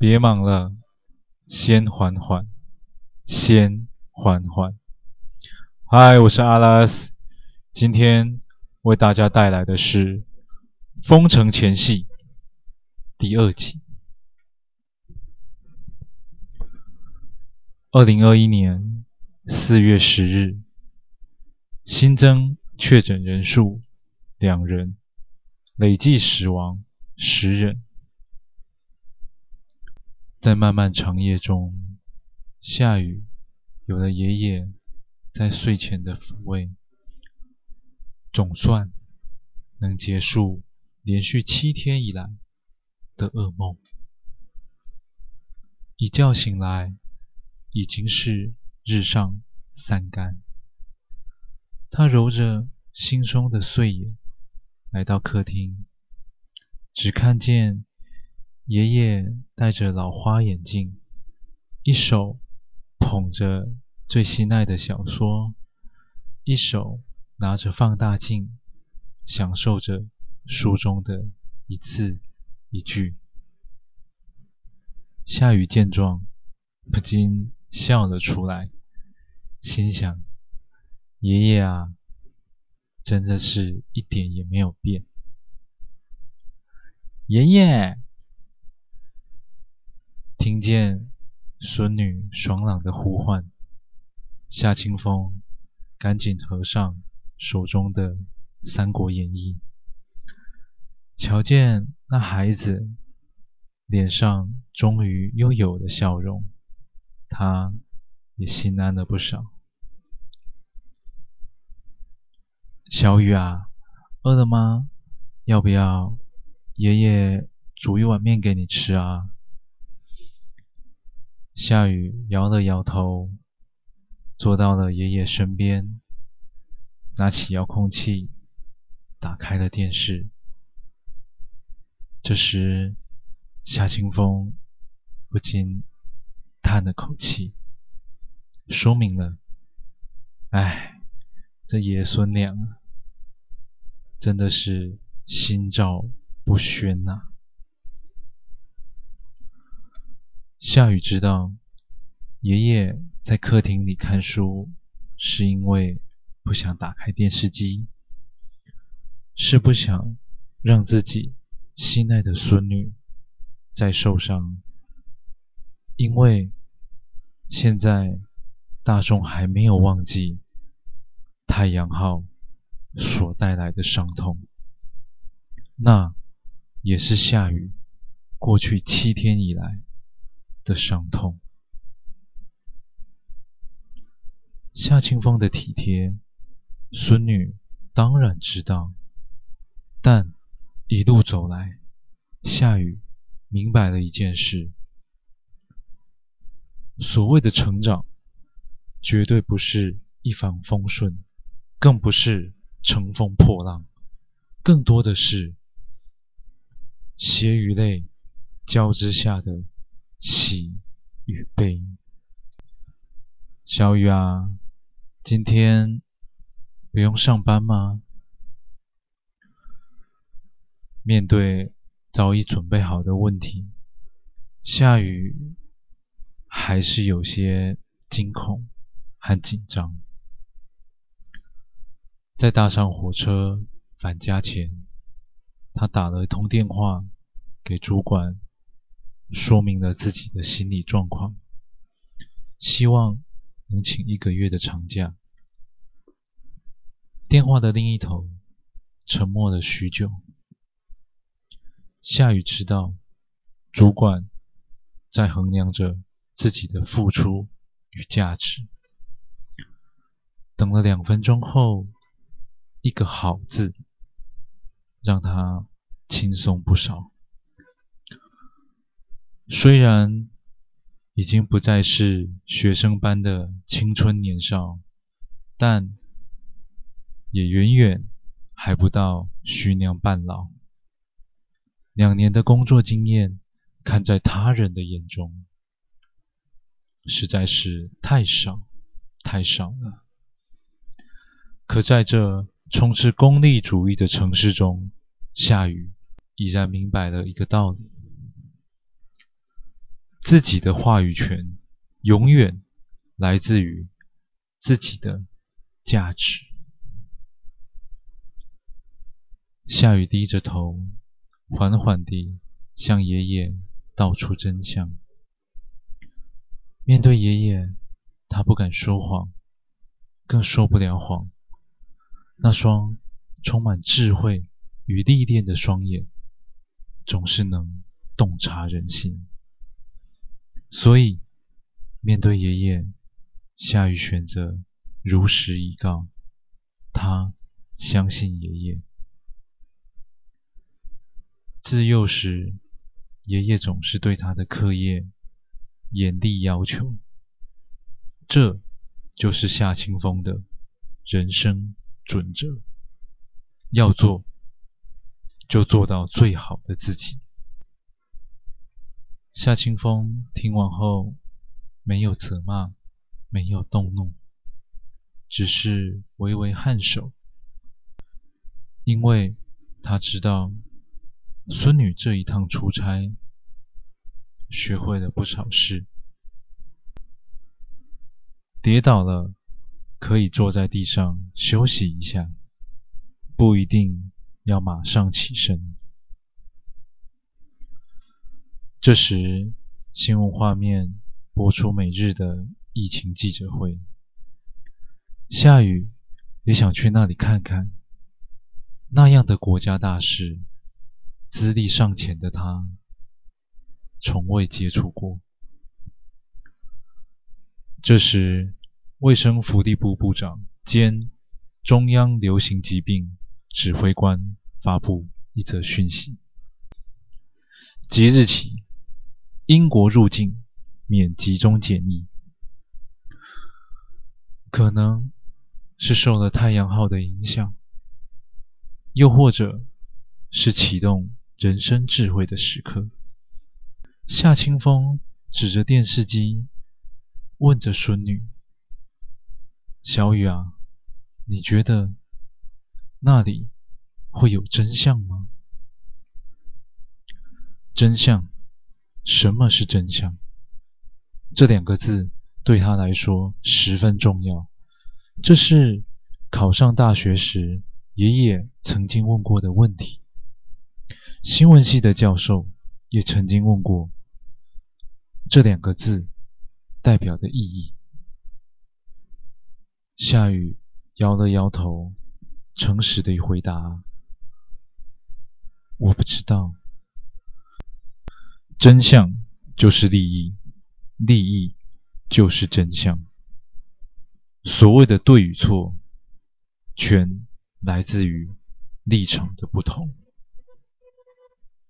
别忙了，先缓缓，先缓缓。嗨，我是阿拉斯，今天为大家带来的是《封城前戏》第二集。二零二一年四月十日，新增确诊人数两人，累计死亡十人。在漫漫长夜中，夏雨有了爷爷在睡前的抚慰，总算能结束连续七天以来的噩梦。一觉醒来，已经是日上三竿。他揉着惺忪的睡眼，来到客厅，只看见。爷爷戴着老花眼镜，一手捧着最心爱的小说，一手拿着放大镜，享受着书中的一字一句。夏雨见状，不禁笑了出来，心想：爷爷啊，真的是一点也没有变。爷爷。听见孙女爽朗的呼唤，夏清风赶紧合上手中的《三国演义》，瞧见那孩子脸上终于又有了笑容，他也心安了不少。小雨啊，饿了吗？要不要爷爷煮一碗面给你吃啊？夏雨摇了摇头，坐到了爷爷身边，拿起遥控器，打开了电视。这时，夏清风不禁叹了口气，说明了：“哎，这爷孙俩真的是心照不宣呐。”夏雨知道，爷爷在客厅里看书，是因为不想打开电视机，是不想让自己心爱的孙女再受伤。因为现在大众还没有忘记太阳号所带来的伤痛，那也是夏雨过去七天以来的伤痛。夏清风的体贴，孙女当然知道，但一路走来，夏雨明白了一件事：所谓的成长，绝对不是一帆风顺，更不是乘风破浪，更多的是血与泪交织下的。喜与悲，小雨啊，今天不用上班吗？面对早已准备好的问题，夏雨还是有些惊恐和紧张。在搭上火车返家前，他打了一通电话给主管。说明了自己的心理状况，希望能请一个月的长假。电话的另一头沉默了许久。夏雨知道，主管在衡量着自己的付出与价值。等了两分钟后，一个“好”字让他轻松不少。虽然已经不再是学生般的青春年少，但也远远还不到徐娘半老。两年的工作经验，看在他人的眼中，实在是太少，太少了。可在这充斥功利主义的城市中，夏雨已然明白了一个道理。自己的话语权永远来自于自己的价值。夏雨低着头，缓缓地向爷爷道出真相。面对爷爷，他不敢说谎，更说不了谎。那双充满智慧与历练的双眼，总是能洞察人心。所以，面对爷爷，夏雨选择如实以告。他相信爷爷。自幼时，爷爷总是对他的课业严厉要求，这就是夏清风的人生准则。要做，就做到最好的自己。夏清风听完后，没有责骂，没有动怒，只是微微颔首，因为他知道。孙女这一趟出差，学会了不少事。跌倒了，可以坐在地上休息一下，不一定要马上起身。这时，新闻画面播出每日的疫情记者会。夏雨也想去那里看看，那样的国家大事。资历尚浅的他，从未接触过。这时，卫生福利部部长兼中央流行疾病指挥官发布一则讯息：即日起，英国入境免集中检疫。可能是受了太阳号的影响，又或者是启动。人生智慧的时刻，夏清风指着电视机，问着孙女：“小雨啊，你觉得那里会有真相吗？”真相，什么是真相？这两个字对他来说十分重要。这是考上大学时爷爷曾经问过的问题。新闻系的教授也曾经问过这两个字代表的意义。夏雨摇了摇头，诚实地回答：“我不知道。真相就是利益，利益就是真相。所谓的对与错，全来自于立场的不同。”